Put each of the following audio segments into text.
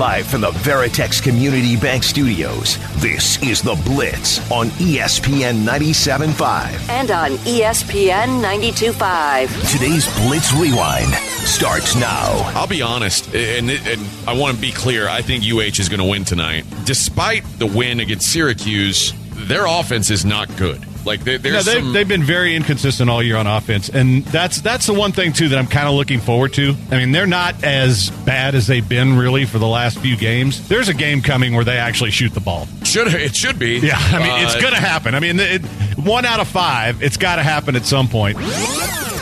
Live from the Veritex Community Bank Studios, this is The Blitz on ESPN 97.5. and on ESPN 92.5. Today's Blitz Rewind starts now. I'll be honest, and, and I want to be clear. I think UH is going to win tonight. Despite the win against Syracuse, their offense is not good. Like there, Yeah, they've, some, they've been very inconsistent all year on offense, and that's that's the one thing too that I'm kind of looking forward to. I mean, they're not as bad as they've been really for the last few games. There's a game coming where they actually shoot the ball. should it should be. Yeah, I mean, it's Uh, going to happen. I mean, it, one out of five, it's got to happen at some point.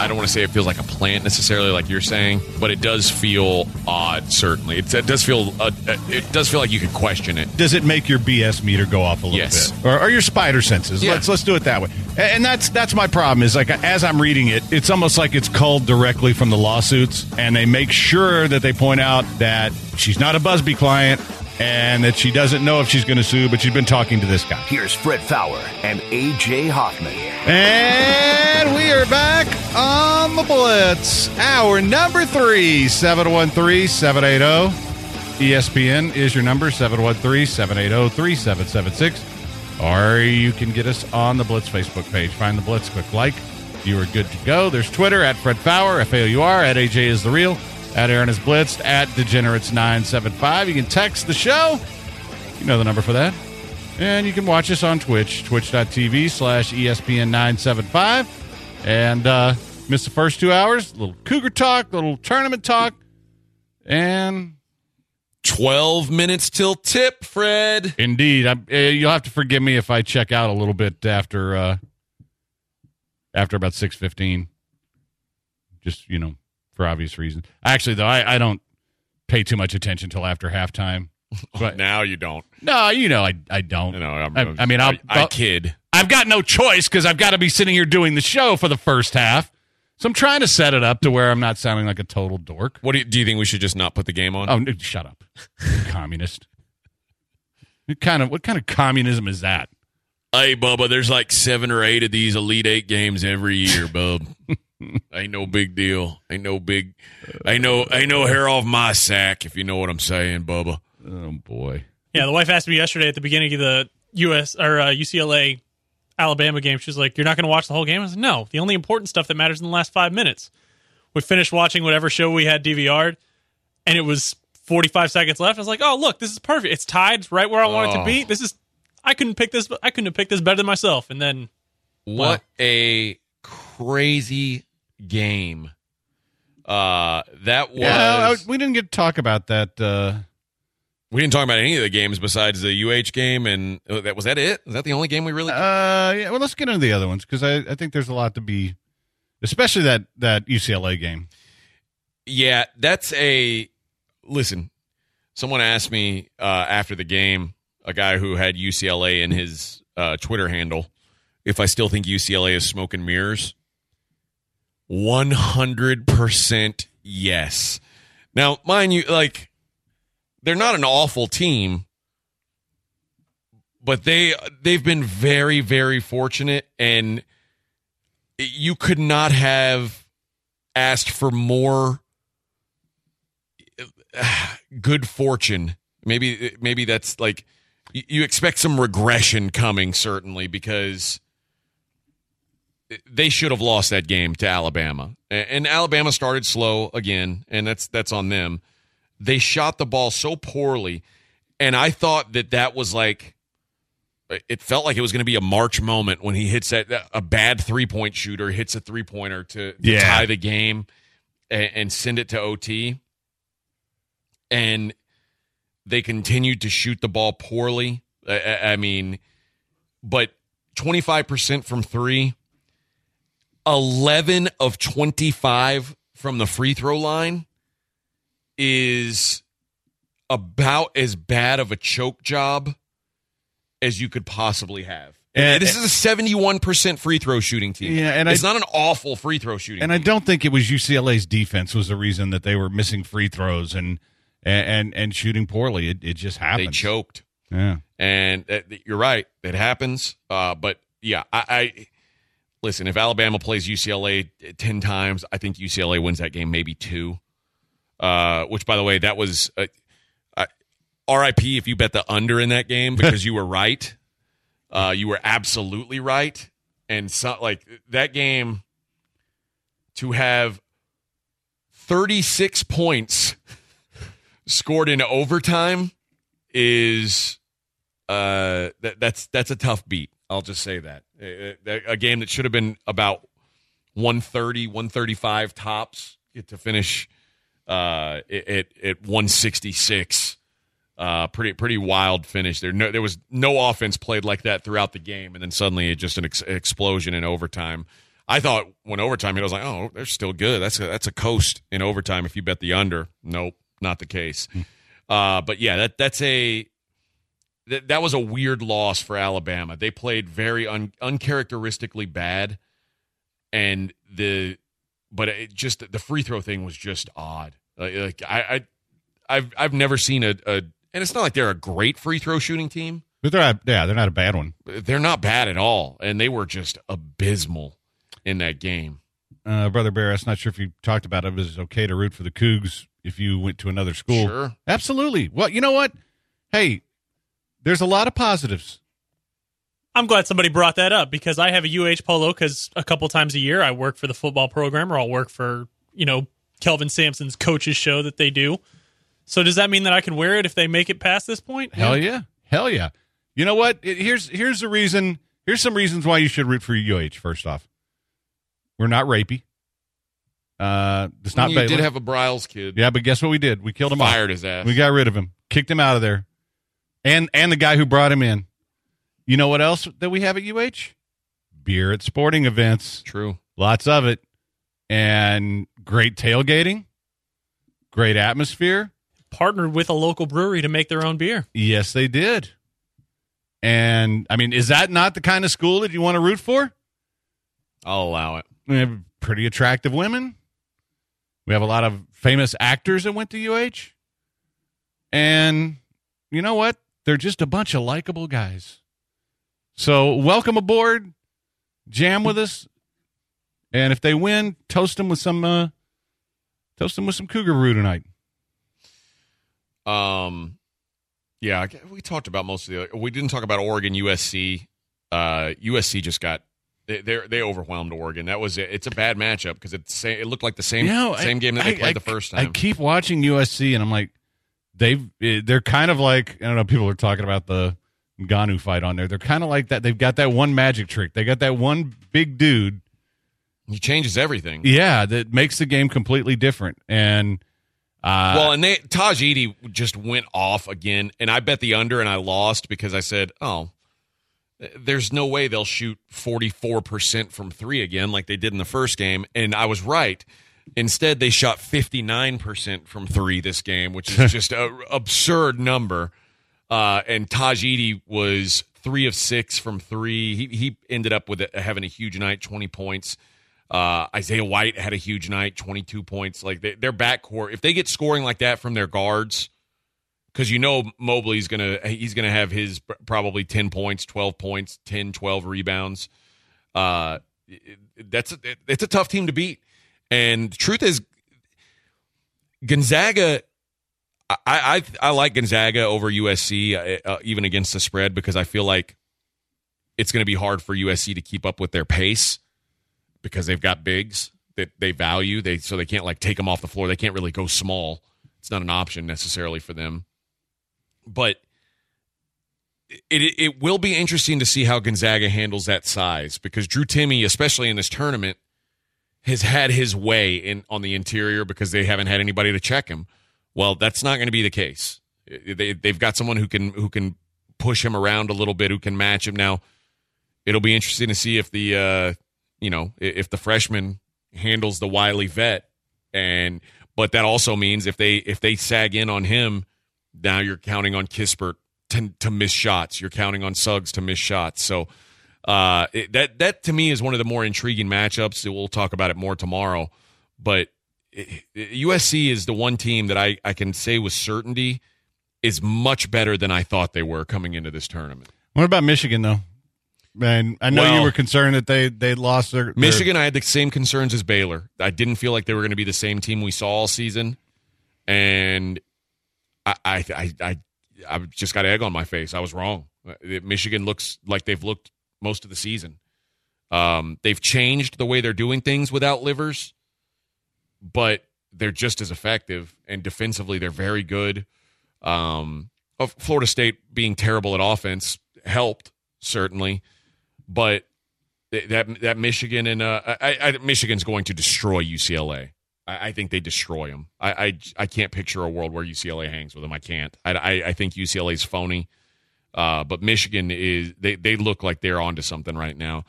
I don't want to say it feels like a plant necessarily, like you're saying, but it does feel odd. Certainly, it, it does feel uh, it does feel like you could question it. Does it make your BS meter go off a little Yes. bit, or, or your spider senses? Yeah. Let's let's do it that way. And, and that's that's my problem. Is like as I'm reading it, it's almost like it's culled directly from the lawsuits, and they make sure that they point out that she's not a Buzbee client and that she doesn't know if she's going to sue, but she's been talking to this guy. Here's Fred Faour and AJ Hoffman. And we are back on the Blitz. Hour number three, 713 780. ESPN is your number, 713 780 3776. Or you can get us on the Blitz Facebook page. Find the Blitz, click like. You are good to go. There's Twitter at Fred Faour, F A O U R, at AJ is the real, at Aaron is Blitzed, at Degenerates975. You can text the show. You know the number for that. And you can watch us on Twitch, twitch.tv slash E ESPN975. And uh, miss the first two hours, little Cougar talk, little tournament talk. And Twelve minutes till tip, Fred. indeed, I, uh, you'll have to forgive me if I check out a little bit after uh, after about 6.15. Just, you know, for obvious reasons. Actually, though, I, I don't pay too much attention till after halftime. But, Now you don't. no, you know, I, I don't. You know, I'm, I, I mean, I'll, I, I'll- kid. I've got no choice because I've got to be sitting here doing the show for the first half. So I'm trying to set it up to where I'm not sounding like a total dork. What do you, do you think we should just not put the game on? Oh, no, shut up, communist. What kind of what kind of communism is that? Hey, Bubba, there's like seven or eight of these Elite Eight games every year, bub. ain't no big deal. Ain't no big. Ain't no. Ain't no hair off my sack, if you know what I'm saying, Bubba. Oh boy. Yeah, the wife asked me yesterday at the beginning of the US or uh, UCLA Alabama game. She was like, "You're not going to watch the whole game?" I said, like, "No, the only important stuff that matters in the last five minutes." We finished watching whatever show we had DVR'd, and it was 45 seconds left. I was like, "Oh, look, this is perfect. It's tied it's right where I want it to be. This is I couldn't pick this. I couldn't have picked this better than myself." And then What a crazy game. Uh, that was. Yeah, we didn't get to talk about that. Uh, we didn't talk about any of the games besides the UH game, and uh, that was that. It was that the only game we really. uh, yeah. Well, let's get into the other ones because I, I think there's a lot to be, especially that that UCLA game. Yeah, that's a listen. Someone asked me uh, after the game, a guy who had UCLA in his uh, Twitter handle, if I still think UCLA is smoke and mirrors. One hundred percent yes. Now, mind you, like they're not an awful team, but they they've been very very fortunate, and you could not have asked for more uh, good fortune. Maybe maybe that's like you expect some regression coming certainly because they should have lost that game to Alabama. And Alabama started slow again, and that's that's on them. They shot the ball so poorly, and I thought that that was like it felt like it was going to be a March moment when he hits that a bad three point shooter hits a three pointer to, to Yeah. tie the game and, and send it to OT. And they continued to shoot the ball poorly. I, I- I mean, but 25% from three, 11 of 25 from the free throw line is about as bad of a choke job as you could possibly have. And- this is a seventy-one percent free throw shooting team. Yeah, and it's I- not an awful free throw shooting. And I don't think it was UCLA's defense was the reason that they were missing free throws and and and shooting poorly. It, it just happened. they choked. Yeah. And uh, you're right, it happens. Uh, but yeah, I, I listen. If Alabama plays UCLA ten times, I think UCLA wins that game, maybe two. Uh, which, by the way, that was uh, uh, RIP if you bet the under in that game because you were right. Uh, you were absolutely right, and so like that game to have 36 points scored in overtime is uh that, that's that's a tough beat. I'll just say that. Uh, a game that should have been about 130, 135 tops to finish uh at at 166. Uh, pretty pretty wild finish there. No, there was no offense played like that throughout the game, and then suddenly it just an ex- explosion in overtime. I thought when overtime hit, I was like, oh, they're still good. That's a, that's a coast in overtime if you bet the under. Nope, not the case. Uh, but yeah, that that's a that, that was a weird loss for Alabama. They played very un, uncharacteristically bad, and the but it just the free throw thing was just odd. Like, I, I I've I've never seen a, a and it's not like they're a great free throw shooting team. But they're not, yeah, they're not a bad one. They're not bad at all, and they were just abysmal in that game. Uh, Brother Barris, not sure if you talked about it, but it's okay to root for the Cougs if you went to another school. Sure. Absolutely. Well, you know what? Hey, there's a lot of positives. I'm glad somebody brought that up because I have a UH polo because a couple times a year I work for the football program or I'll work for, you know, Kelvin Sampson's coaches show that they do. So does that mean that I can wear it if they make it past this point? Hell yeah. Hell yeah. You know what? It- here's here's the reason. Here's some reasons why you should root for UH. First off, we're not rapey. Uh, it's not you Baylor. did have a Briles kid. yeah, but guess what we did? We killed him off. fired his ass. We got rid of him, kicked him out of there, and and the guy who brought him in. You know what else that we have at UH? Beer at sporting events, True. lots of it, and great tailgating, great atmosphere. Partnered with a local brewery to make their own beer. Yes, they did. And I mean, is that not the kind of school that you want to root for? I'll allow it. We have pretty attractive women. We have a lot of famous actors that went to UH. And you know what? They're just a bunch of likable guys. So, welcome aboard. Jam with us. And if they win, toast them with some uh toast them with some cougar brew tonight. Um, yeah, we talked about most of the. We didn't talk about Oregon, USC. Uh, USC just got they they they overwhelmed Oregon. That was it. It's a bad matchup because it it looked like the same You know, same I- game that they I- played I- the first time. I keep watching USC and I'm like, they've eh, they're kind of like I don't know. People are talking about the Ngannou fight on there. They're kind of like that. They've got that one magic trick. They got that one big dude. he changes everything. Yeah, that makes the game completely different. And uh, well, and they Tahj Eaddy just went off again, and I bet the under, and I lost because I said, "Oh, there's no way they'll shoot 44 percent from three again like they did in the first game," and I was right. Instead, they shot 59 percent from three this game, which is just an absurd number. Uh, and Tahj Eaddy was three of six from three. He he ended up with a, having a huge night, 20 points. Uh, Isaiah White had a huge night, 22 points. Like they, their backcourt, if they get scoring like that from their guards, because you know Mobley's gonna he's gonna have his probably 10 points, 12 points, 10, 12 rebounds. Uh, that's a, it's a tough team to beat. And the truth is, Gonzaga. I, I I like Gonzaga over USC uh, uh, even against the spread because I feel like it's going to be hard for USC to keep up with their pace because they've got bigs that they value. They so they can't like take them off the floor. They can't really go small. It's not an option necessarily for them. But it it, it will be interesting to see how Gonzaga handles that size because Drew Timme, especially in this tournament, has had his way in on the interior because they haven't had anybody to check him. Well, that's not going to be the case. They they've got someone who can who can push him around a little bit, who can match him. Now, it'll be interesting to see if the uh, you know if the freshman handles the wily vet, and but that also means if they if they sag in on him, now you're counting on Kispert to to miss shots. You're counting on Suggs to miss shots. So uh, it, that that to me is one of the more intriguing matchups. We'll talk about it more tomorrow. But it, USC is the one team that I, I can say with certainty is much better than I thought they were coming into this tournament. What about Michigan though? Man, I know Well- you were concerned that they they lost their, their Michigan, I had the same concerns as Baylor. I didn't feel like they were going to be the same team we saw all season, and I, I, I, I, I just got egg on my face. I was wrong. Michigan looks like they've looked most of the season. Um, they've changed the way they're doing things without Livers, but they're just as effective, and defensively they're very good. Um, of Florida State being terrible at offense helped certainly, but th- that that Michigan and uh, I, I, Michigan's going to destroy UCLA. I, I think they destroy them. I, I I can't picture a world where UCLA hangs with them. I can't. I I, I think UCLA's phony. Uh, but Michigan is they they look like they're onto something right now.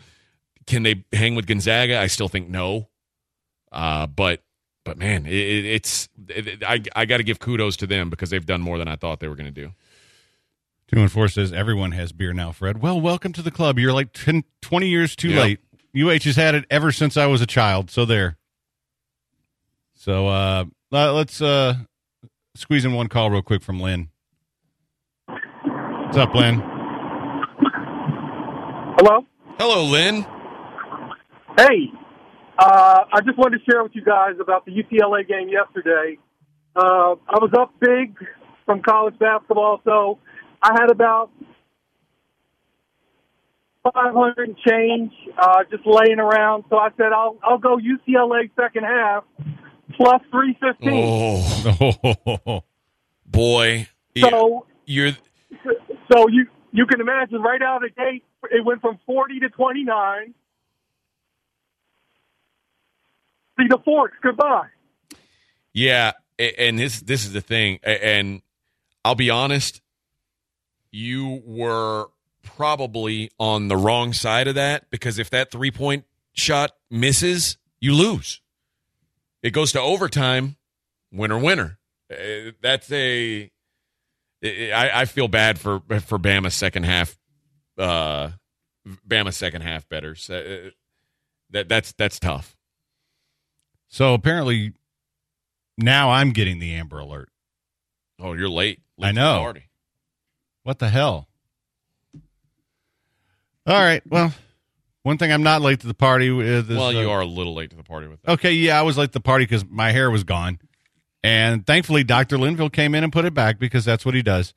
Can they hang with Gonzaga? I still think no. Uh, but but man, it, it, it's it, I I got to give kudos to them because they've done more than I thought they were going to do. Two and four says everyone has beer now, Fred. Well, welcome to the club. You're like 10, 20 years too Yep. late. UH has had it ever since I was a child. So there. So uh, uh, let's uh, squeeze in one call real quick from Lynn. What's up, Lynn? Hello. Hello, Lynn. Hey, uh, I just wanted to share with you guys about the UCLA game yesterday. Uh, I was up big from college basketball, so I had about 500 and change uh, just laying around. So I said, I'll I'll go UCLA second half plus 315. Oh boy, So you're so you you can imagine right out of the gate, it went from 40 to 29. See the forks. Goodbye. Yeah, and this this is the thing, and I'll be honest, you were probably on the wrong side of that because if that three point shot misses, you lose. It goes to overtime, winner winner. Uh, That's a. I, I feel bad for for Bama second half, uh, Bama second half betters. Uh, that that's that's tough. So apparently now I'm getting the Amber Alert. Oh, you're late. Late I know. party. What the hell? All right. Well, one thing I'm not late to the party with is. Well, you uh, are a little late to the party with that. Okay, yeah, I was late to the party because my hair was gone. And thankfully, Dr. Linville came in and put it back because that's what he does.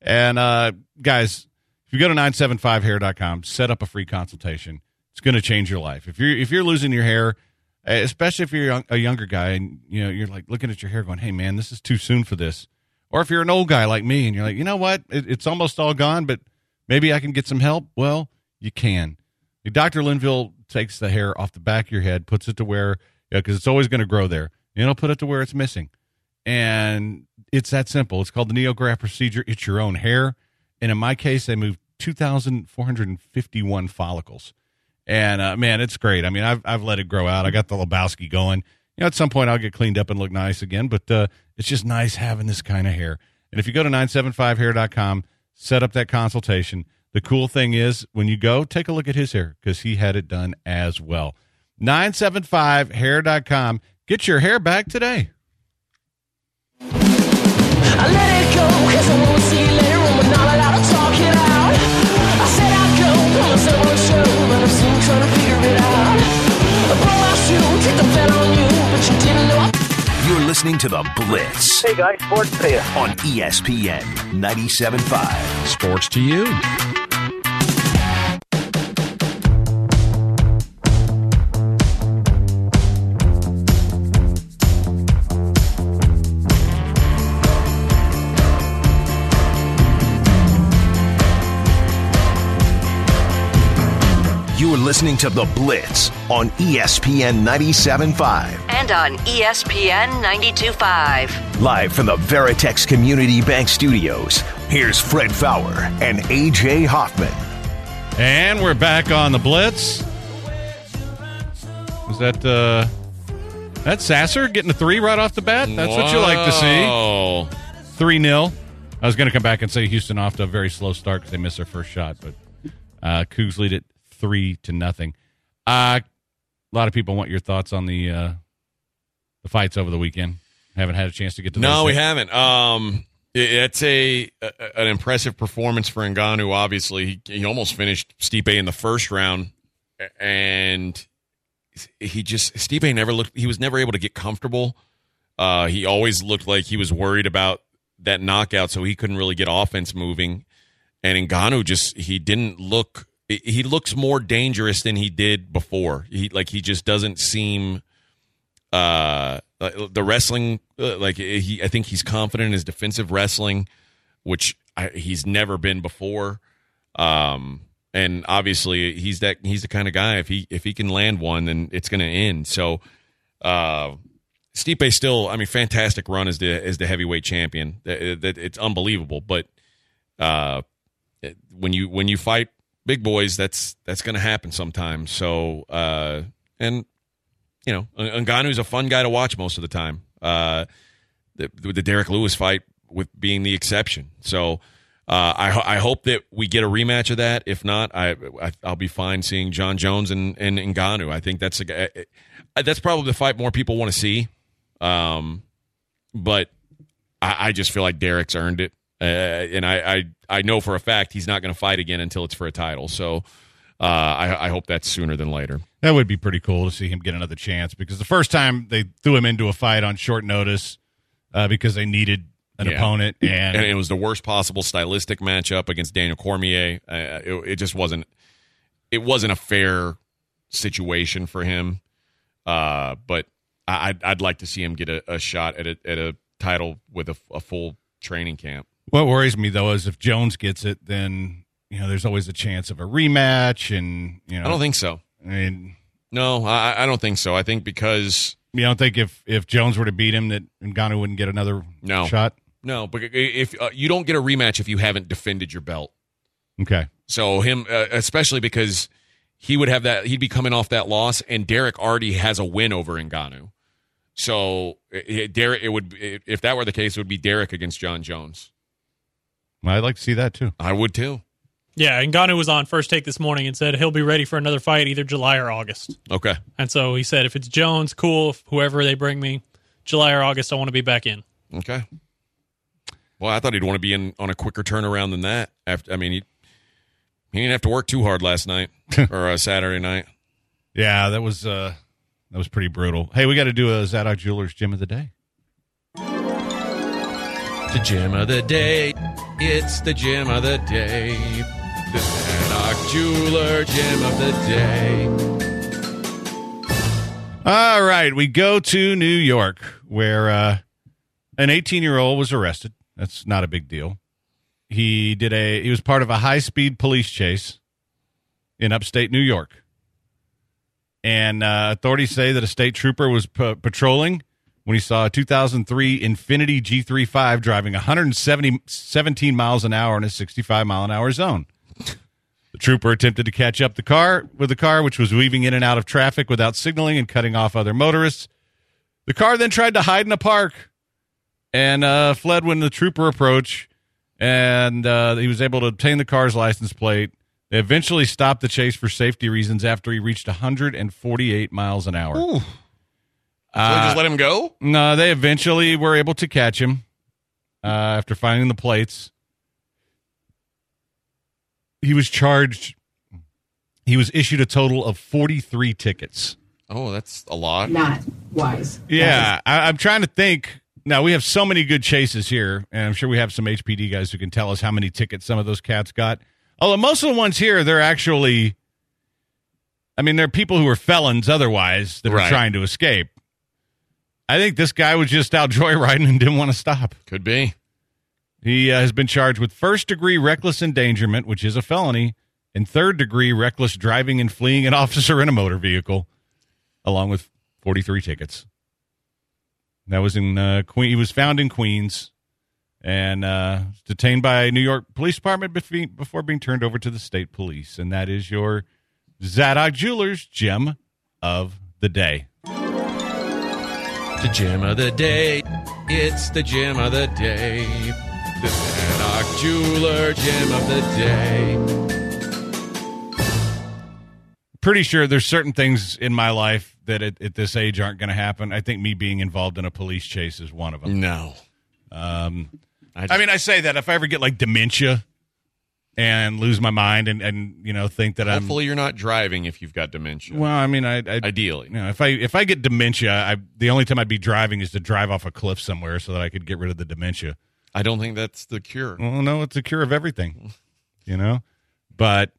And uh, guys, if you go to 975hair.com, set up a free consultation. It's going to change your life. If you're if you're losing your hair, especially if you're a younger guy and you know you're like looking at your hair going, "Hey man, this is too soon for this." Or if you're an old guy like me and you're like, "You know what? It, it's almost all gone, but maybe I can get some help." Well, you can. Dr. Linville takes the hair off the back of your head, puts it to where, because it's always going to grow there. You know, put it to where it's missing. And it's that simple. It's called the NeoGraft procedure. It's your own hair. And in my case, they moved 2,451 follicles. And uh, man, it's great. I mean, I've, I've let it grow out. I got the Lebowski going. You know, at some point I'll get cleaned up and look nice again, but uh, it's just nice having this kind of hair. And if you go to 975hair.com, set up that consultation. The cool thing is when you go, take a look at his hair because he had it done as well. 975hair.com. Get your hair back today. Listening to The Blitz Hey guys, sports pay. on E ESPN 97.5. Sports to you. Listening to The Blitz on ESPN 97.5. And on ESPN 92.5. Live from the Veritex Community Bank Studios, here's Fred Faour and AJ Hoffman. And we're back on the Blitz. Was that uh that Sasser getting a three right off the bat? That's what you like to see. Oh, 3 0. I was going to come back and say Houston off to a very slow start because they missed their first shot, but uh, Cougs lead it three to nothing. Uh, a lot of people want your thoughts on the uh, the fights over the weekend. Haven't had a chance to get to. No, we yet. haven't. Um, it- it's a, a an impressive performance for Ngannou. Obviously, he, he almost finished Stipe in the first round, and he just Stipe never looked. He was never able to get comfortable. Uh, he always looked like he was worried about that knockout, so he couldn't really get offense moving. And Ngannou just he didn't look. He looks more dangerous than he did before. He like he just doesn't seem uh the wrestling uh, like he I think he's confident in his defensive wrestling which I, he's never been before. Um and obviously he's that he's the kind of guy if he if he can land one then it's going to end. So uh Stipe still I mean fantastic run as the as the heavyweight champion. That, it's unbelievable. But uh when you when you fight big boys that's that's going to happen sometimes so uh and you know, Ngannou's a fun guy to watch most of the time. Uh, the, the Derrick Lewis fight with being the exception. So uh, I, I hope that we get a rematch of that. If not, I, I I'll be fine seeing Jon Jones and and Ngannou. I think that's a guy. uh, That's probably the fight more people want to see. Um, but I, I just feel like Derrick's earned it, uh, and I, I I know for a fact he's not going to fight again until it's for a title. So. Uh, I, I hope that's sooner than later. That would be pretty cool to see him get another chance because the first time they threw him into a fight on short notice uh, because they needed an Yeah. opponent and, and it was the worst possible stylistic matchup against Daniel Cormier. Uh, it, it just wasn't. It wasn't a fair situation for him. Uh, but I, I'd, I'd like to see him get a, a shot at a at a title with a, a full training camp. What worries me though is if Jones gets it, then you know there's always a chance of a rematch, and you know I don't think so. I mean, No, I, I don't think so. I think because you don't think if if Jones were to beat him that Ngannou wouldn't get another No. shot? no, but if uh, you don't get a rematch if you haven't defended your belt. Okay, So him, uh, especially because he would have that, he'd be coming off that loss, and Derrick already has a win over Ngannou. So it, Derrick, it would if that were the case, it would be Derrick against Jon Jones. Well, I'd like to see that too. I would too. Yeah, and Ngannou was on first take this morning and said he'll be ready for another fight either July or August. Okay, And so he said if it's Jones, cool. If whoever they bring me, July or August, I want to be back in. okay. Well, I thought he'd want to be in on a quicker turnaround than that. After, I mean, he he didn't have to work too hard last night or uh, Saturday night. Yeah, that was uh that was pretty brutal. Hey, we got to do a Zadok Jewelers Gem of the Day. The gem of the day. It's the gem of the day. The Zadok Jeweler gem of the day. All right, we go to New York where uh, an 18 year old was arrested. That's not a big deal. He did a he was part of a high speed police chase in upstate New York, and uh, authorities say that a state trooper was p- patrolling when he saw a 2003 Infiniti G35 driving 170 17 miles an hour in a 65 mile an hour zone. The trooper attempted to catch up the car with the car, which was weaving in and out of traffic without signaling and cutting off other motorists. The car then tried to hide in a park and uh, fled when the trooper approached, and uh, he was able to obtain the car's license plate. They eventually stopped the chase for safety reasons after he reached 148 miles an hour. So they Uh, just let him go? no, they eventually were able to catch him uh, after finding the plates. He was charged. He was issued a total of 43 tickets. Oh, that's a lot. not wise. Yeah, I, I'm trying to think. Now we have so many good chases here, and I'm sure we have some HPD guys who can tell us how many tickets some of those cats got. Although most of the ones here, they're actually, I mean, they're people who are felons otherwise that are trying to escape. I think this guy was just out joyriding and didn't want to stop. Could be. He uh, has been charged with first degree reckless endangerment, which is a felony, and third degree reckless driving and fleeing an officer in a motor vehicle, along with 43 tickets. That was in uh, Queen. He was found in Queens and uh, detained by New York Police Department before being turned over to the state police. And that is your Zadok Jewelers gem of the day. The gem of the day. It's the gem of the day. The Zadok Jeweler gem of the day. Pretty sure there's certain things in my life that at, at this age aren't going to happen. I think me being involved in a police chase is one of them. No. Um, I, I mean, I say that if I ever get like dementia and lose my mind and, and you know think that I'm hopefully you're not driving if you've got dementia. well, I mean, I, I Ideally. you know, if I if I get dementia, I the only time I'd be driving is to drive off a cliff somewhere so that I could get rid of the dementia. I don't think that's the cure. Well, no, it's a cure of everything, you know. But,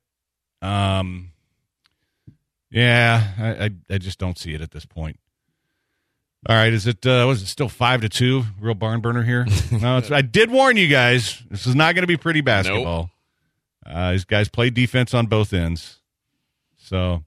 um, yeah, I, I I just don't see it at this point. All right, is it uh, was it still five to two? Real barn burner here. no, it's, I did warn you guys. This is not going to be pretty basketball. Uh, these guys play defense on both ends, so.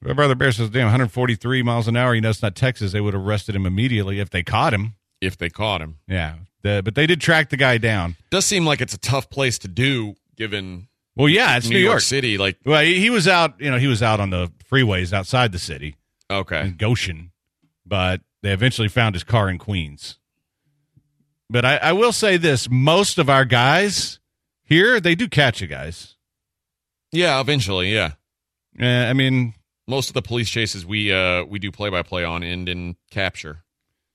My brother Bear says, "Damn, 143 miles an hour. You know, it's not Texas. They would have arrested him immediately if they caught him. If they caught him. Yeah, the, but they did track the guy down. Does seem like it's a tough place to do given Well, yeah, it's New, New, York. York. City. Like, Well, he, he was out. You know, he was out on the freeways outside the city okay. in Goshen, but they eventually found his car in Queens. But I, I will say this: most of our guys here, they do catch you guys. Yeah, eventually, yeah. Uh, I mean, Most of the police chases we uh we do play by play on end in capture.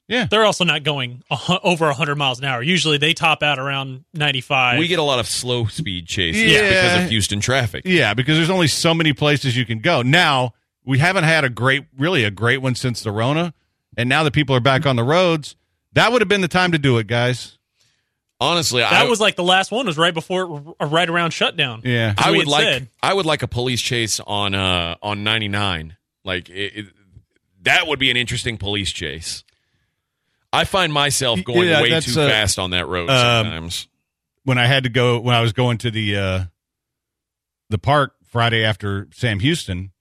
Yeah, they're also not going a over 100 miles an hour. Usually they top out around 95. We get a lot of slow speed chases Yeah. because of Houston traffic. yeah, because there's only so many places you can go. Now we haven't had a great, really a great one since the Rona, and now that people are back on the roads, that would have been the time to do it, guys. Honestly, that I was like the last one was right before, uh, right around shutdown. Yeah, I would like said. I would like a police chase on uh on 99. Like it, it, that would be an interesting police chase. I find myself going Yeah, way too uh, fast on that road um, sometimes. when I had to go when I was going to the uh the park Friday after Sam Houston.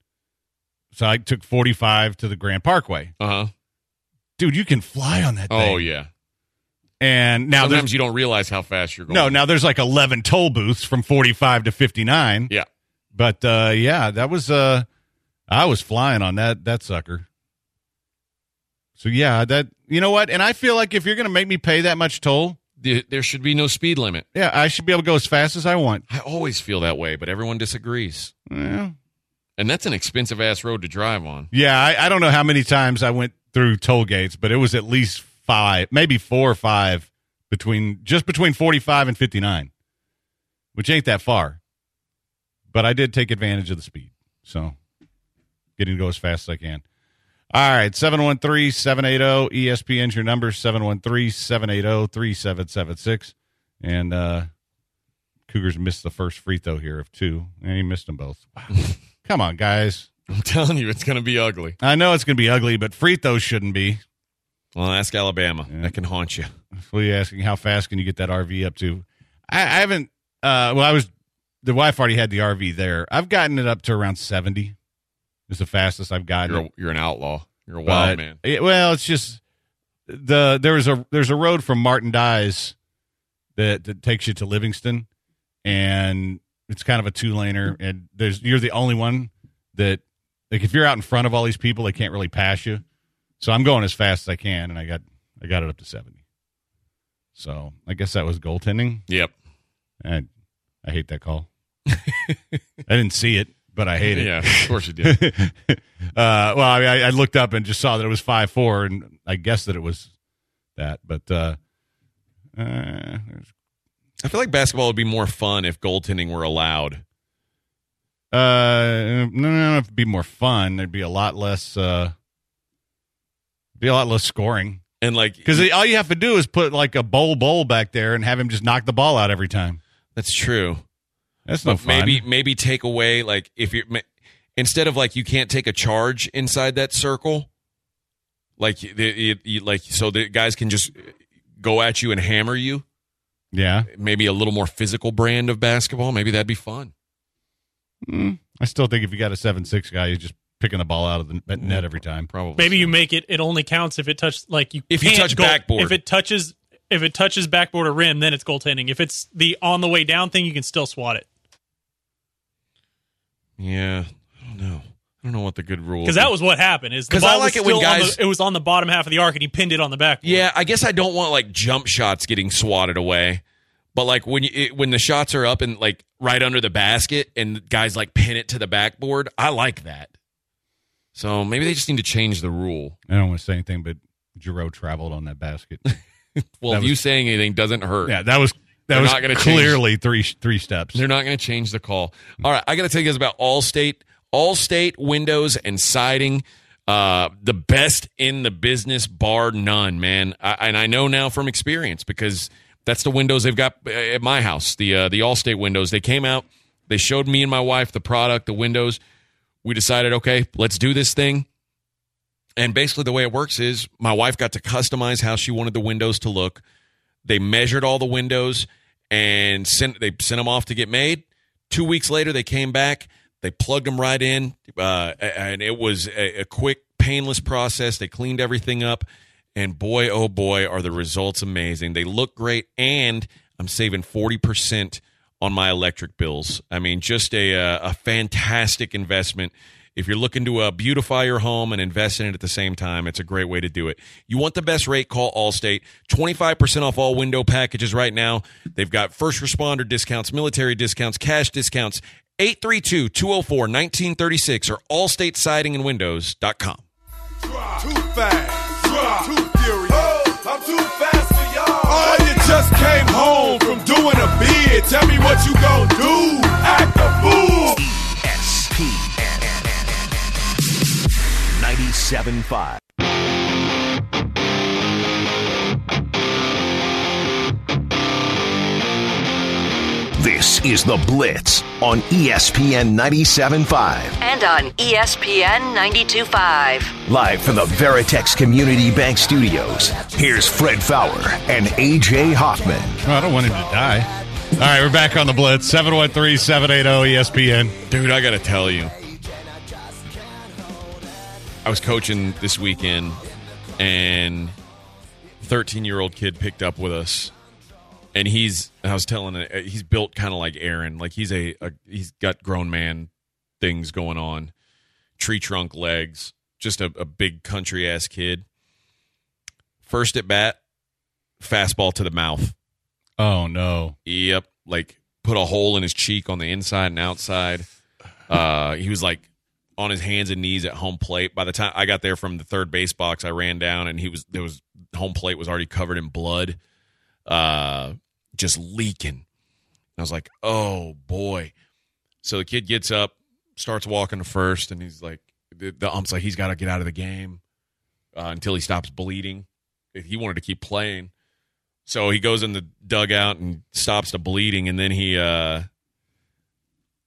So I took 45 to the Grand Parkway. Uh huh. Dude, you can fly on that thing. Oh yeah. And now Sometimes you don't realize how fast you're going. No, now there's like 11 toll booths from 45 to 59. Yeah. But uh yeah, that was uh I was flying on that that sucker. So yeah, that you know what? And I feel like if you're going to make me pay that much toll, There- there should be no speed limit. yeah, I should be able to go as fast as I want. I always feel that way, but everyone disagrees. Yeah. And that's an expensive ass road to drive on. Yeah, I, I don't know how many times I went through toll gates, but it was at least five, maybe four or five between just between 45 and 59, which ain't that far. But I did take advantage of the speed. So getting to go as fast as I can. All right, 713 780 ESPN's your number, 713 780 3776. And uh, Cougars missed the first free throw here of two, and he missed them both. Come on, guys. I'm telling you, it's going to be ugly. I know it's going to be ugly, but free throws shouldn't be. Well, ask Alabama. Yeah. That can haunt you. What are you asking? How fast can you get that RV up to? I, I haven't. Uh, well, I was. The wife already had the RV there. I've gotten it up to around seventy. It's the fastest I've gotten. You're a, you're an outlaw. You're a But- wild man. it- well, it's just the there was a there's a road from Martin Dies that that takes you to Livingston, and it's kind of a two laner, and there's you're the only one that like if you're out in front of all these people, they can't really pass you. So I'm going as fast as I can, and I got I got it up to seventy. So I guess that was goaltending. Yep. I I hate that call. I didn't see it, but I hate it. Yeah, of course you did. uh, well, I, mean, I, I looked up and just saw that it was five four, and I guessed that it was that. But uh, uh, I feel like basketball would be more fun if goaltending were allowed. uh, no, no, no, it'd be more fun. There'd be a lot less. Uh, be a lot less scoring And like, because all you have to do is put like a Bol Bol back there and have him just knock the ball out every time. that's true. That's no fun. maybe maybe take away like if you're instead of like you can't take a charge inside that circle, like the, you, you, like so the guys can just go at you and hammer you. yeah. Maybe a little more physical brand of basketball. Maybe that'd be fun. Mm, I still think if you got a seven six guy, you're just picking the ball out of the net mm-hmm. every time. Probably. Maybe so. you make it. It only counts if it touches like you. If you can't touch goal- backboard. If it touches, if it touches backboard or rim, then it's goaltending. If it's the on the way down thing, you can still swat it. Yeah, I don't know. I don't know what the good rule Because that was what happened. Is the 'Cause I ball like was it when on guys- the, it was on the bottom half of the arc, and he pinned it on the back. Yeah, I guess I don't want like jump shots getting swatted away, but like when you it, when the shots are up and like right under the basket and guys like pin it to the backboard, I like that. So maybe they just need to change the rule. I don't want to say anything, but Jarreau traveled on that basket. Well, That if was- you saying anything doesn't hurt. yeah, that was that They're was not gonna change- clearly three three steps. They're not going to change the call. All right, I got to tell you guys about Allstate. Allstate windows and siding, uh, the best in the business, bar none, man. I, and I know now from experience because that's the windows they've got uh, at my house. The uh, the Allstate windows. They came out. They showed me and my wife the product, the windows. We decided, okay, let's do this thing. And basically, the way it works is my wife got to customize how she wanted the windows to look. They measured all the windows and sent they sent them off to get made. Two weeks later, they came back. They plugged them right in, uh, and it was a, a quick, painless process. They cleaned everything up, and boy, oh boy, are the results amazing. They look great, and I'm saving forty percent on my electric bills. I mean, just a uh, a fantastic investment. If you're looking to uh, beautify your home and invest in it at the same time, it's a great way to do it. You want the best rate? Call Allstate. 25% off all window packages right now. They've got first responder discounts, military discounts, cash discounts. 832 204 1936 or allstatesidingandwindows.com. Too fast, too furious. I'm too fast for y'all. Oh, you just came home from doing a bid. Tell me what you gon' do. Act a fool. ESPN 97.5. This is The Blitz on ESPN 97.5. And on ESPN 92.5. Live from the Veritex Community Bank Studios, here's Fred Faour and AJ Hoffman. Oh, I don't want him to die. All right, we're back on the Blitz. 713 780 ESPN. Dude, I got to tell you. I was coaching this weekend, and 13 year old kid picked up with us. And he's, I was telling it, he's built kind of like Aaron. Like he's a, a, he's got grown man things going on, tree trunk legs, just a, a big country ass kid. First at bat, fastball to the mouth. Oh, no. Yep. Like put a hole in his cheek on the inside and outside. Uh, he was like on his hands and knees at home plate. By the time I got there from the third base box, I ran down and he was there was home plate was already covered in blood, uh, just leaking. I was like, oh boy. So the kid gets up, starts walking to first, and he's like, the, the ump's like, he's got to get out of the game uh, until he stops bleeding. If he wanted to keep playing. So he goes in the dugout and stops the bleeding, and then he uh,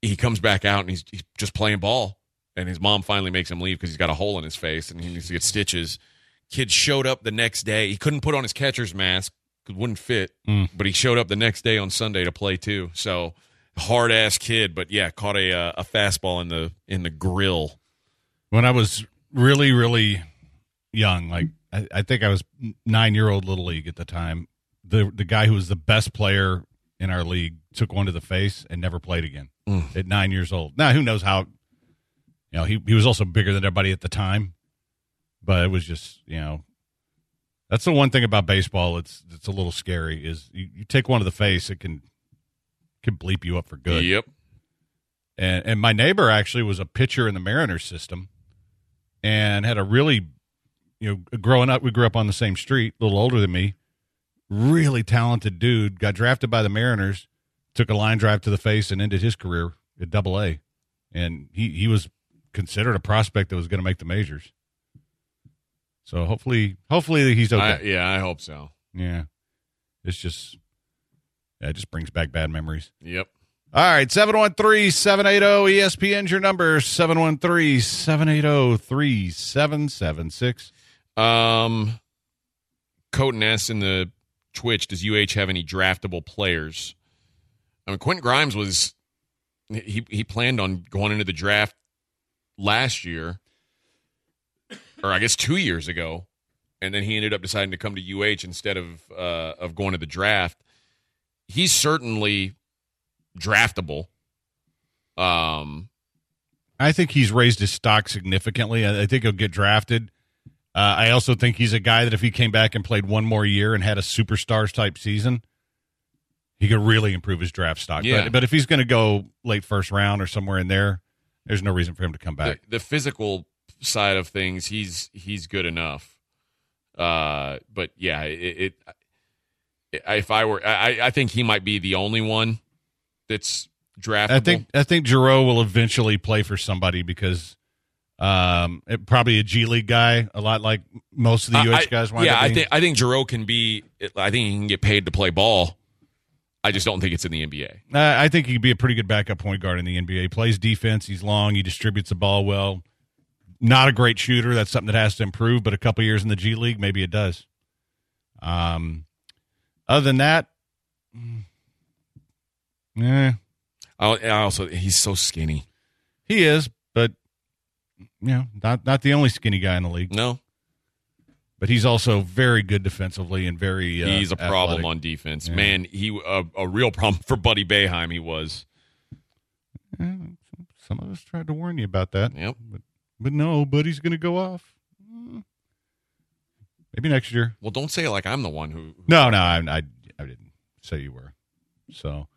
he comes back out and he's, he's just playing ball. And his mom finally makes him leave because he's got a hole in his face and he needs to get stitches. Kid showed up the next day. He couldn't put on his catcher's mask; it wouldn't fit. Mm. But he showed up the next day on Sunday to play too. So hard ass kid, but yeah, caught a uh, a fastball in the in the grill. When I was really, really young, like I, I think I was nine year old Little League at the time, the the guy who was the best player in our league took one to the face and never played again Mm. at nine years old. Now, who knows how, you know, he, he was also bigger than everybody at the time, but it was just, you know, that's the one thing about baseball. It's, it's a little scary is you, you take one to the face, it can, can bleep you up for good. Yep. And, and my neighbor actually was a pitcher in the Mariners system and had a really, you know, growing up, we grew up on the same street, a little older than me. Really talented dude, got drafted by the Mariners, took a line drive to the face and ended his career at double A. And he, he was considered a prospect that was going to make the majors. So hopefully, hopefully he's okay. I, yeah, I hope so. yeah. It's just, yeah, it just brings back bad memories. Yep. All right, 713 780 ESPN's your number, 713 780 3776. Um, Coton asks in the Twitch, does UH have any draftable players? I mean, Quentin Grimes was he he planned on going into the draft last year, or I guess two years ago, and then he ended up deciding to come to UH instead of uh, of going to the draft. He's certainly draftable. Um, I think he's raised his stock significantly. I, I think he'll get drafted. Uh, I also think he's a guy that if he came back and played one more year and had a superstars type season, he could really improve his draft stock. Yeah. But, but if he's going to go late first round or somewhere in there, there's no reason for him to come the, back. the physical side of things, he's he's good enough. Uh, but yeah, it, it if I were, I, I think he might be the only one that's draftable. I think I think Jarreau will eventually play for somebody because um, it- probably a G League guy, a lot like most of the UH I- guys. Yeah, I think I think Jarreau can be. I think he can get paid to play ball. I just don't think it's in the NBA. Uh, I think he could be a pretty good backup point guard in the NBA. Plays defense. He's long. He distributes the ball well. Not a great shooter. That's something that has to improve. But a couple years in the G League, maybe it does. Um, other than that, yeah. I, I also he's so skinny. he is. You know, not not the only skinny guy in the league. No, But he's also very good defensively and very. Uh, he's a problem athletic. on defense. Yeah. Man, he a, a real problem for Buddy Boeheim. He was. Some of us tried to warn you about that. Yep. But, but no, Buddy's going to go off. Mm. Maybe next year. Well, don't say it like I'm the one who. No, no, I, I, I didn't say you were. So, all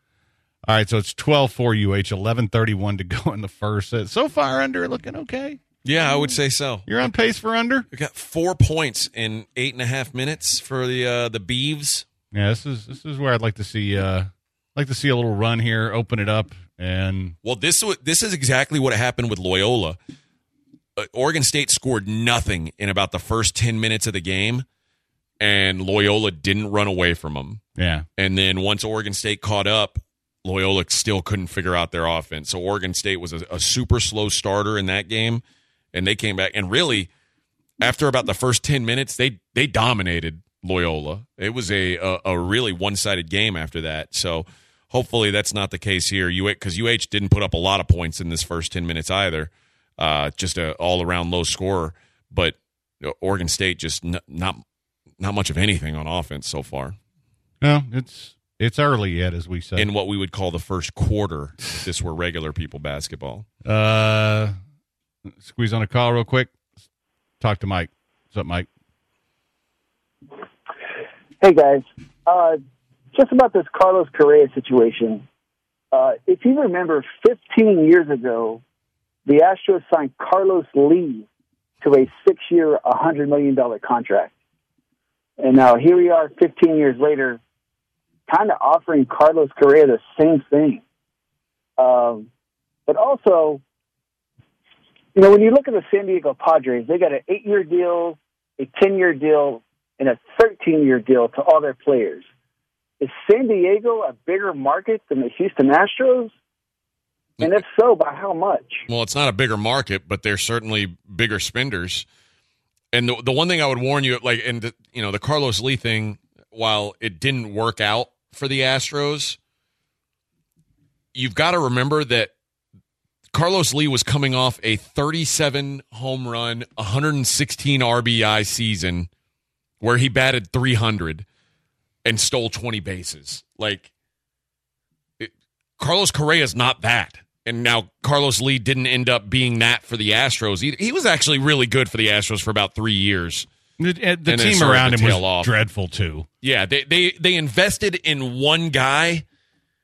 right. So it's 12 for UH, 1131 to go in the first. Uh, So far, under looking okay. Yeah, I would say so. You're on pace for under. We got four points in eight and a half minutes for the uh, the Beavs. Yeah, this is this is where I'd like to see uh like to see a little run here, open it up, and Well, this this is exactly what happened with Loyola. Uh, Oregon State scored nothing in about the first ten minutes of the game, and Loyola didn't run away from them. yeah, And then once Oregon State caught up, Loyola still couldn't figure out their offense. So Oregon State was a, a super slow starter in that game, and they came back and really after about the first ten minutes, they they dominated Loyola. It was a a, a really one sided game after that. So hopefully that's not the case here. UH because UH didn't put up a lot of points in this first ten minutes either. Uh, just a all around low scorer, but Oregon State just n- not not much of anything on offense so far no, it's it's early yet, as we say. in what we would call the first quarter if this were regular people basketball. uh, squeeze on a call real quick. Talk to Mike. What's up, Mike? Hey guys, uh, just about this Carlos Correa situation. Uh, if you remember, 15 years ago, the Astros signed Carlos Lee to a six-year, $100 million contract, and now here we are, 15 years later, kind of offering Carlos Correa the same thing. Um, but also, you know, when you look at the San Diego Padres, they got an eight-year deal, a 10-year deal, and a 13 year deal to all their players. Is San Diego a bigger market than the Houston Astros? And if so, by how much? Well, it's not a bigger market, but they're certainly bigger spenders. And the the one thing I would warn you, like, and the, you know, the Carlos Lee thing, while it didn't work out for the Astros, you've got to remember that Carlos Lee was coming off a 37 home run, 116 RBI season where he batted 300 and stole 20 bases. Like, it, Carlos Correa is not that. And now Carlos Lee didn't end up being that for the Astros. He, he was actually really good for the Astros for about three years. The, uh, the team around him was off. dreadful too. Yeah, they, they they invested in one guy,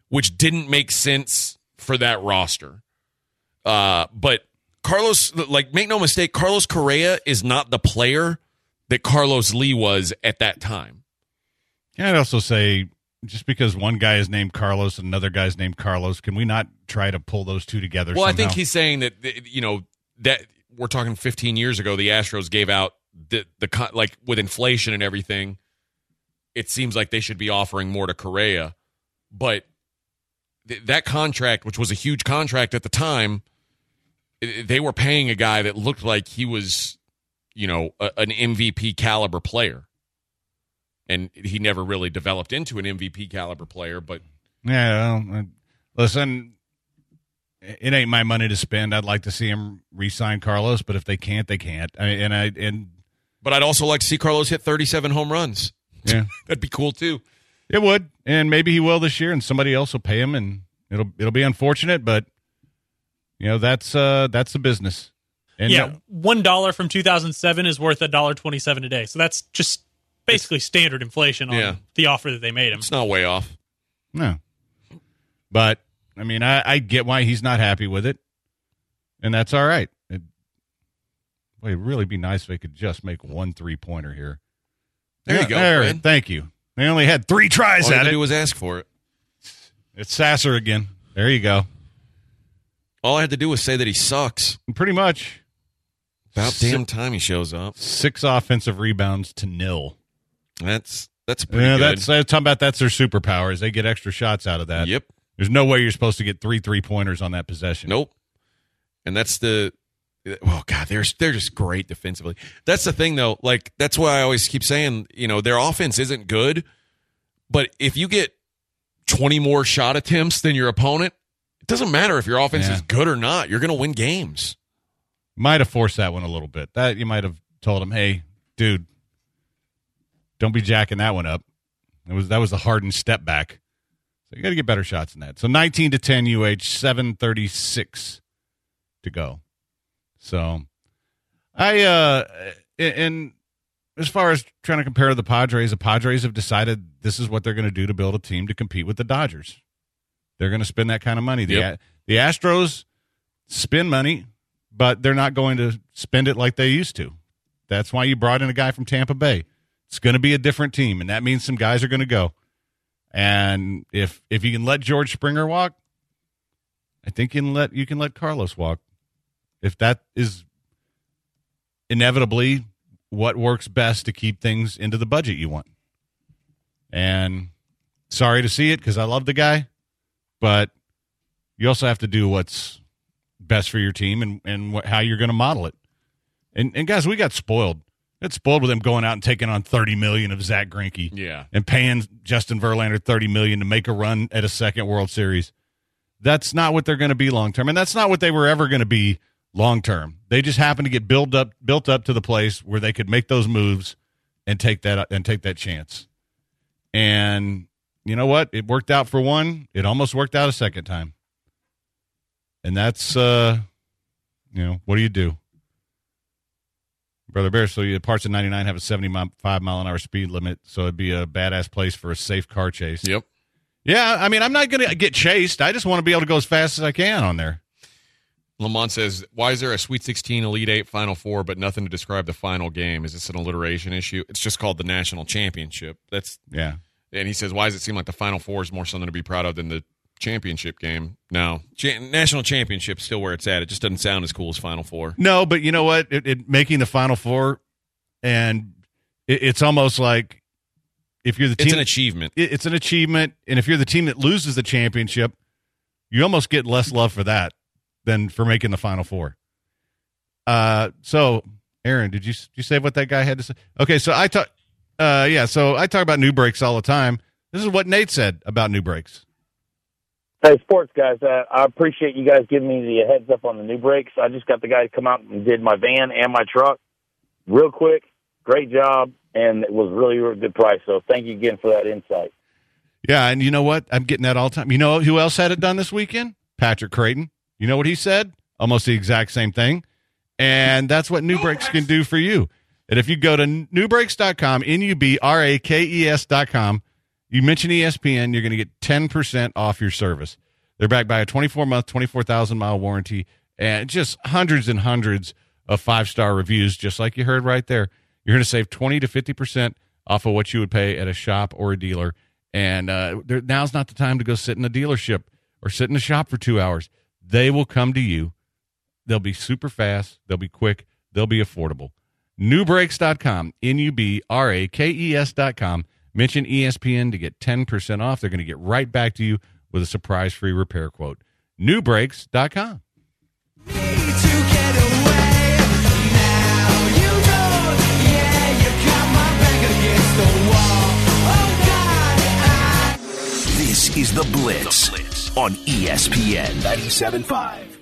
which didn't make sense for that roster. Uh, but Carlos, like, make no mistake, Carlos Correa is not the player that Carlos Lee was at that time. Yeah, I'd also say just because one guy is named Carlos and another guy's named Carlos, can we not try to pull those two together? Well, I think he's saying that you know that we're talking 15 years ago. The Astros gave out the the like with inflation and everything. It seems like they should be offering more to Correa, but th- that contract, which was a huge contract at the time, they were paying a guy that looked like he was, you know, a, an MVP caliber player, and he never really developed into an MVP caliber player. But Yeah, well, uh, listen, it ain't my money to spend. I'd like to see him re-sign Carlos, but if they can't, they can't. I, and I and but I'd also like to see Carlos hit 37 home runs. yeah, That'd be cool too. it would, and maybe he will this year, and somebody else will pay him, and it'll it'll be unfortunate, but You know, that's uh that's the business. And yeah, one dollar from 2007 is worth a dollar 27 today. So that's just basically standard inflation on Yeah. the offer that they made him. It's not way off. no. But I mean, I, I get why he's not happy with it, and that's all right. It, boy, it'd really be nice if they could just make one three pointer here. There you go, There, Fred. thank you. They only had three tries All you at had to it. do was ask for it. it's Sasser again. There you go. All I had to do was say that he sucks. Pretty much About Si- damn time he shows up. six offensive rebounds to nil. That's that's pretty Yeah, good. that's I'm talking about. That's their superpowers. They get extra shots out of that. yep. There's no way you're supposed to get three three pointers on that possession. Nope. And that's the oh god, they're they're just great defensively. That's the thing though. Like that's why I always keep saying, you know, their offense isn't good, but if you get 20 more shot attempts than your opponent, it doesn't matter if your offense Yeah. is good or not. You're going to win games. Might have forced that one a little bit. That you might have told him, "Hey, dude, don't be jacking that one up." It was that was the hardened step back. So you got to get better shots than that. So 19 to 10 UH, 736 to go. So I uh and as far as trying to compare the Padres, the Padres have decided this is what they're going to do to build a team to compete with the Dodgers. They're going to spend that kind of money. The Yep. the Astros spend money, but they're not going to spend it like they used to. That's why you brought in a guy from Tampa Bay. It's going to be a different team, and that means some guys are going to go. And if if you can let George Springer walk, I think you can let you can let Carlos walk. If that is inevitably what works best to keep things into the budget you want. And sorry to see it because I love the guy, but you also have to do what's best for your team and and what, how you're going to model it. And and guys, we got spoiled. Got spoiled with them going out and taking on thirty million of Zack Greinke Yeah. and paying Justin Verlander thirty million to make a run at a second World Series. That's not what they're going to be long term, and that's not what they were ever going to be long term. They just happened to get built up built up to the place where they could make those moves and take that and take that chance. And you know what? It worked out for one. It almost worked out a second time. And that's uh you know, what do you do? Brother Bear, so you parts of 99 have a 75 mile an hour speed limit, so it'd be a badass place for a safe car chase. Yep. Yeah, I mean, I'm not going to get chased. I just want to be able to go as fast as I can on there. Lamont says, "Why is there a Sweet 16, Elite 8, Final 4 but nothing to describe the final game? Is this an alliteration issue? It's just called the National Championship." That's Yeah. And he says, "Why does it seem like the Final Four is more something to be proud of than the championship game?" No. Cha- National Championship's still where it's at. It just doesn't sound as cool as Final Four. No, but you know what? It, it making the final four, and it, it's almost like if you're the It's team, an achievement. it- it's an achievement. And if you're the team that loses the championship, you almost get less love for that than for making the final four. Uh, so Aaron, did you did you say what that guy had to say? Okay, so I talk, uh, yeah, so I talk about NuBrakes all the time. This is what Nate said about NuBrakes. Hey, sports guys, uh, I appreciate you guys giving me the heads up on the new brakes. I just got the guy to come out and did my van and my truck real quick. Great job, and it was really, really good price. So thank you again for that insight. Yeah, and you know what? I'm getting that all the time. You know who else had it done this weekend? Patrick Creighton. You know what he said? Almost the exact same thing. And that's what NuBrakes can do for you. And if you go to nubrakes.com, N U B R A K E S.com, you mention ESPN, you're going to get 10% off your service. They're backed by a 24 month, 24,000 mile warranty and just hundreds and hundreds of five star reviews, just like you heard right there. You're going to save 20 to 50% off of what you would pay at a shop or a dealer. And uh, there, now's not the time to go sit in a dealership or sit in a shop for two hours. They will come to you. They'll be super fast. They'll be quick. They'll be affordable. NuBrakes.com, N U B R A K E S.com. Mention ESPN to get 10% off. They're going to get right back to you with a surprise free repair quote. NuBrakes.com. This is The Blitz, on ESPN 97.5.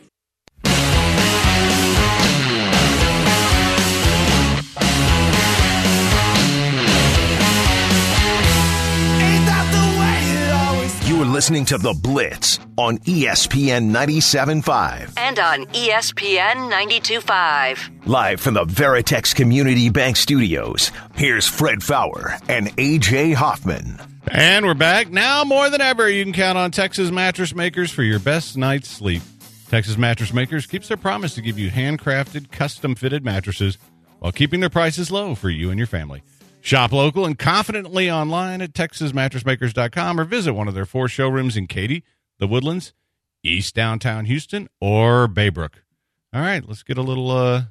listening listening to The Blitz on ESPN 97.5. And on ESPN 92.5. Live from the Veritex Community Bank Studios, here's Fred Faour and AJ Hoffman. And we're back. Now more than ever, you can count on Texas Mattress Makers for your best night's sleep. Texas Mattress Makers keeps their promise to give you handcrafted, custom fitted mattresses while keeping their prices low for you and your family. Shop local and confidently online at texasmattressmakers.com or visit one of their four showrooms in Katy, the Woodlands, East Downtown Houston, or Baybrook. All right, let's get a little. Uh,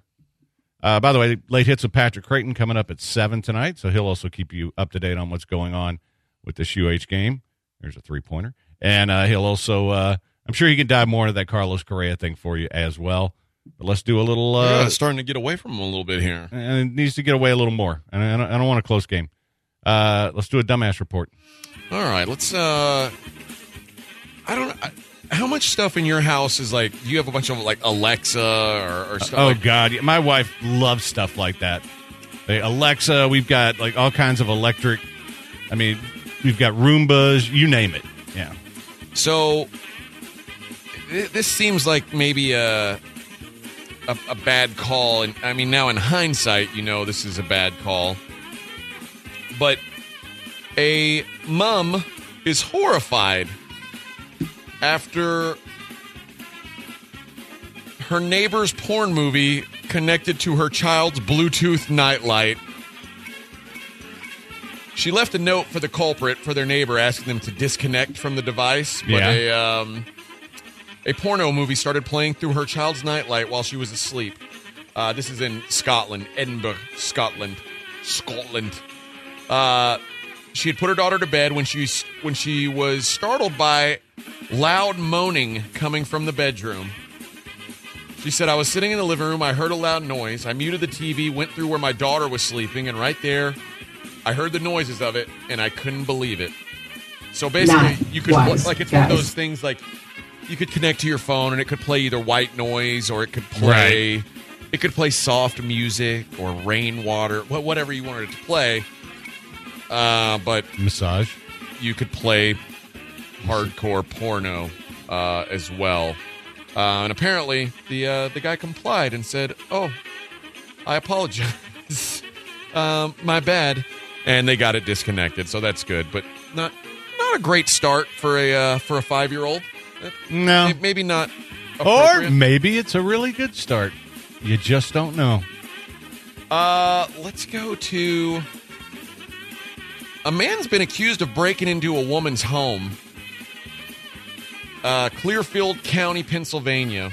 uh, by the way, late hits with Patrick Creighton coming up at 7 tonight, so he'll also keep you up to date on what's going on with this UH game. There's a three pointer. And uh, he'll also, uh, I'm sure he can dive more into that Carlos Correa thing for you as well. But let's do a little. Uh, Yeah, starting to get away from him a little bit here. and it needs to get away a little more. And I don't, I don't want a close game. Uh, let's do a dumbass report. All right, let's. uh I don't. I, how much stuff in your house is like? Do you have a bunch of like Alexa or, or stuff? Oh like, God, my wife loves stuff like that. Hey, Alexa, we've got like all kinds of electric. I mean, we've got Roombas, you name it. Yeah. So th- this seems like maybe a, a a bad call, and I mean now in hindsight, you know this is a bad call. But a mom is horrified after her neighbor's porn movie connected to her child's Bluetooth nightlight. She left a note for the culprit for their neighbor, asking them to disconnect from the device. But Yeah. a um, a porno movie started playing through her child's nightlight while she was asleep. Uh, this is in Scotland, Edinburgh, Scotland, Scotland. Uh, she had put her daughter to bed when she when she was startled by loud moaning coming from the bedroom. She said, I was sitting in the living room. I heard a loud noise. I muted the TV, went through where my daughter was sleeping, and right there, I heard the noises of it, and I couldn't believe it. So basically, you could, like, it's one of those things like you could connect to your phone, and it could play either white noise or it could play. It could play soft music or rainwater, whatever you wanted it to play. Uh, but Massage. you could play hardcore porno uh, as well. Uh, and apparently, the uh, the guy complied and said, "Oh, I apologize, um, my bad," and they got it disconnected. So that's good, but not not a great start for a uh, for a five year old. No. maybe not. Or maybe it's a really good start. You just don't know. Uh, let's go to. A man's been accused of breaking into a woman's home. Uh, Clearfield County, Pennsylvania.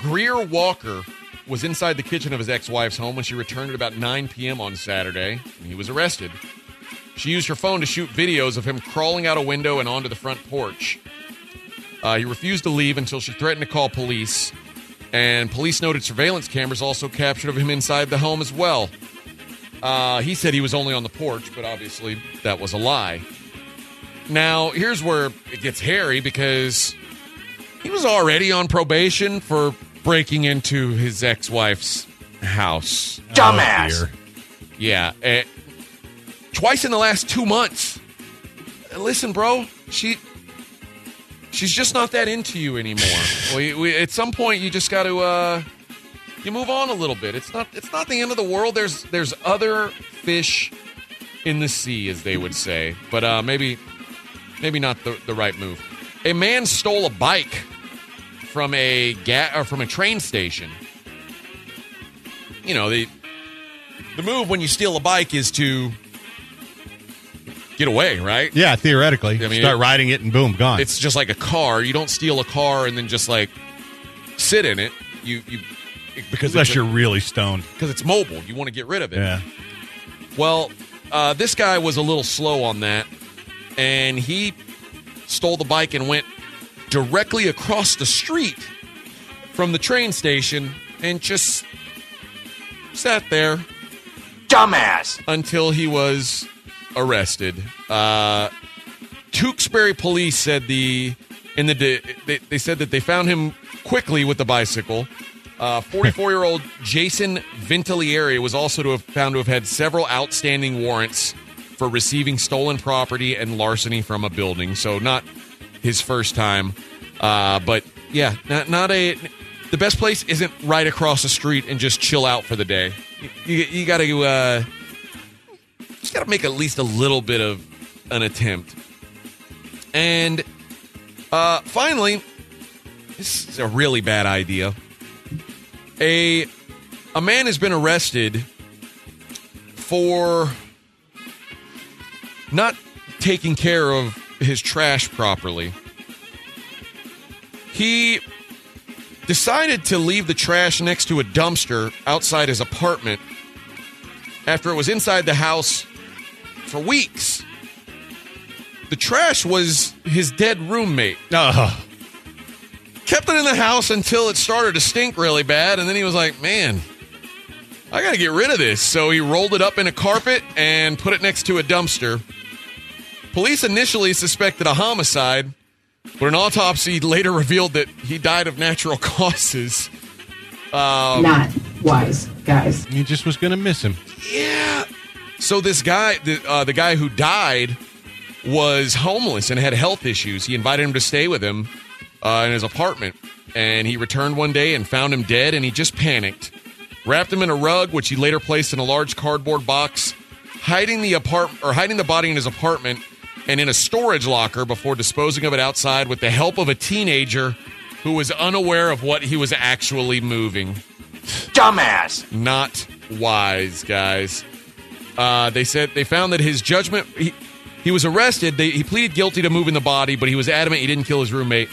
Greer Walker was inside the kitchen of his ex wife's home when she returned at about 9 p.m. on Saturday, and he was arrested. She used her phone to shoot videos of him crawling out a window and onto the front porch. Uh, he refused to leave until she threatened to call police. And police noted surveillance cameras also captured of him inside the home as well. Uh, he said he was only on the porch, but obviously that was a lie. Now, here's where it gets hairy because he was already on probation for breaking into his ex wife's house. Oh, dear. Yeah. eh, twice in the last two months. Listen, bro, she she's just not that into you anymore. we, we, at some point, you just got to uh, you move on a little bit. It's not it's not the end of the world. There's there's other fish in the sea, as they would say, but uh, maybe maybe not the, the right move. A man stole a bike from a ga- or from a train station. You know the the move when you steal a bike is to get away, right? Yeah, theoretically. I mean, Start it- riding it and boom, gone. It's just like a car. You don't steal a car and then just like sit in it. You you because Unless you're really stoned. because it's mobile. You want to get rid of it. Yeah. Well, uh, this guy was a little slow on that, and he stole the bike and went directly across the street from the train station and just sat there, Dumbass. until he was arrested. Uh, Tewksbury police said the in the they, they said that they found him quickly with the bicycle. 44 year old Jason Ventilieri was also to have found to have had several outstanding warrants for receiving stolen property and larceny from a building. So not his first time, uh, but yeah, not not a. The best place isn't right across the street and just chill out for the day. You, you, you got to uh, just got to make at least a little bit of an attempt. And uh, finally, this is a really bad idea. A a man has been arrested for not taking care of his trash properly. He decided to leave the trash next to a dumpster outside his apartment after it was inside the house for weeks. The trash was his dead roommate. Oh. Kept it in the house until it started to stink really bad, and then he was like, man, I got to get rid of this. So he rolled it up in a carpet and put it next to a dumpster. Police initially suspected a homicide, but an autopsy later revealed that he died of natural causes. Um, Not wise, guys. He just was going to miss him. Yeah. So this guy, the uh, the guy who died, was homeless and had health issues. He invited him to stay with him uh, in his apartment, and he returned one day and found him dead. And he just panicked, wrapped him in a rug, which he later placed in a large cardboard box, hiding the apart or hiding the body in his apartment and in a storage locker before disposing of it outside with the help of a teenager who was unaware of what he was actually moving. Dumbass. Not wise, guys. Uh, they said they found that his judgment. He, he was arrested. They, he pleaded guilty to moving the body, but he was adamant he didn't kill his roommate.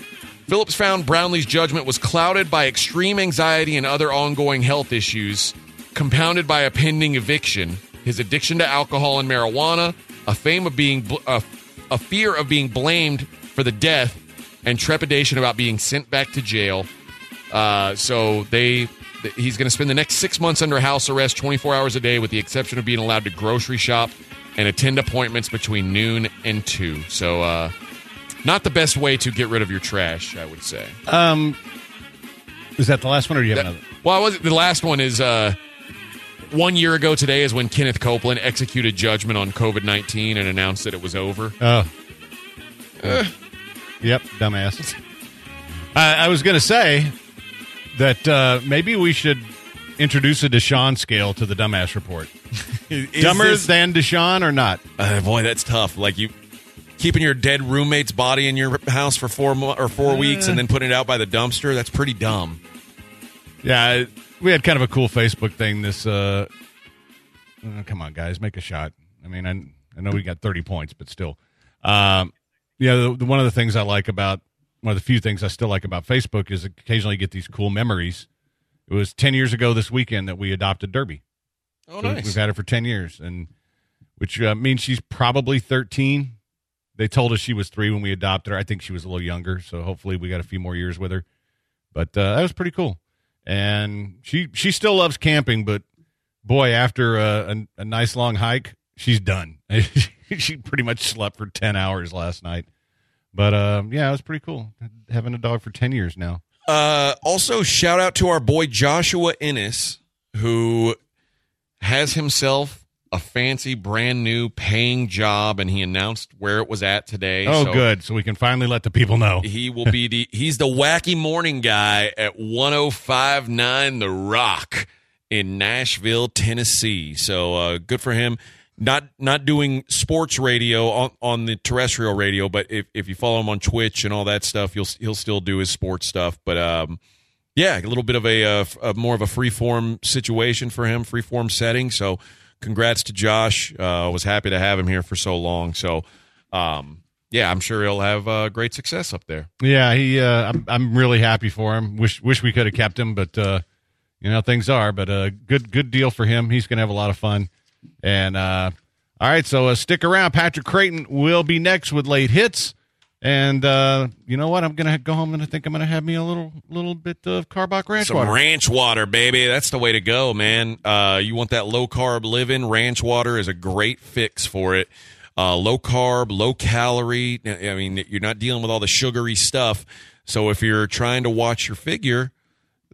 Phillips found Brownlee's judgment was clouded by extreme anxiety and other ongoing health issues, compounded by a pending eviction, his addiction to alcohol and marijuana, a fame of being a, a fear of being blamed for the death, and trepidation about being sent back to jail. Uh, so they th- he's going to spend the next six months under house arrest 24 hours a day with the exception of being allowed to grocery shop and attend appointments between noon and 2 so uh, not the best way to get rid of your trash i would say Um, is that the last one, or do you have That- another? well I was, the last one is uh, one year ago today is when kenneth copeland executed judgment on covid-19 and announced that it was over Oh. Yep, dumbass. I, I was going to say that uh, maybe we should introduce a Deshaun scale to the dumbass report. Dumber this- than Deshaun or not? Uh, boy, that's tough. Like you keeping your dead roommate's body in your house for four mo- or four weeks and then putting it out by the dumpster. That's pretty dumb. Yeah, we had kind of a cool Facebook thing. This, uh, uh, come on, guys, make a shot. I mean, I, I know we got thirty points, but still, um, yeah. The, the, one of the things I like about one of the few things I still like about Facebook is occasionally get these cool memories. It was ten years ago this weekend that we adopted Derby. Oh, So nice. We've had her for ten years, and which uh, means she's probably thirteen. They told us she was three when we adopted her. I think she was a little younger, so hopefully we got a few more years with her. But uh, that was pretty cool, and she she still loves camping. But boy, after a, a, a nice long hike, she's done. she pretty much slept for ten hours last night. But uh, yeah, it was pretty cool having a dog for ten years now. Uh, also, shout out to our boy Joshua Ennis, who has himself a fancy, brand new paying job, and he announced where it was at today. Oh, So good. So we can finally let the people know. He will be the he's the wacky morning guy at 1059 The Rock in Nashville, Tennessee. So uh, good for him. Not not doing sports radio on, on the terrestrial radio, but if, if you follow him on Twitch and all that stuff, he'll he'll still do his sports stuff. But um, yeah, a little bit of a, uh, f- a more of a free form situation for him, free form setting. So congrats to Josh. Uh, was happy to have him here for so long. So um, yeah, I'm sure he'll have uh, great success up there. Yeah, he. Uh, I'm, I'm really happy for him. Wish wish we could have kept him, but uh, you know things are. But uh, good good deal for him. He's going to have a lot of fun. And uh, all right, so uh, stick around. Patrick Creighton will be next with late hits. And uh, you know what? I'm going to go home and I think I'm going to have me a little little bit of Karbach Ranch Some water. ranch water, baby. That's the way to go, man. Uh, you want that low carb living? Ranch water is a great fix for it. Uh, low carb, low calorie. I mean, you're not dealing with all the sugary stuff. So if you're trying to watch your figure,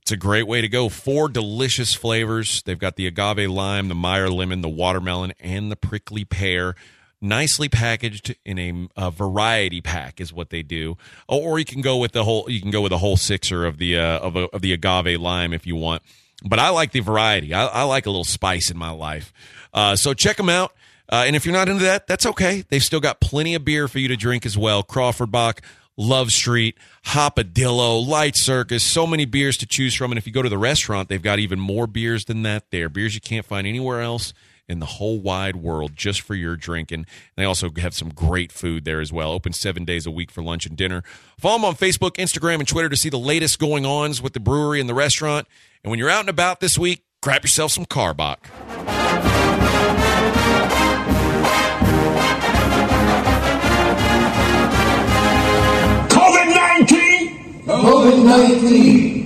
it's a great way to go. Four delicious flavors. They've got the agave lime, the Meyer lemon, the watermelon, and the prickly pear. nicely packaged in a, a variety pack is what they do. Or, or you can go with the whole you can go with a whole sixer of the uh, of, of the agave lime if you want. But I like the variety. I, I like a little spice in my life. Uh, so check them out. Uh, and if you're not into that, that's okay. They've still got plenty of beer for you to drink as well. Crawford Bock, Love Street, Hopadillo, Light Circus, so many beers to choose from. And if you go to the restaurant, they've got even more beers than that there. Beers you can't find anywhere else in the whole wide world just for your drinking. They also have some great food there as well. Open seven days a week for lunch and dinner. Follow them on Facebook, Instagram, and Twitter to see the latest going ons with the brewery and the restaurant. And when you're out and about this week, grab yourself some Karbach. 19! COVID 19!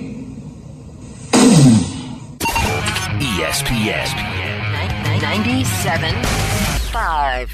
ESPN. 97.5.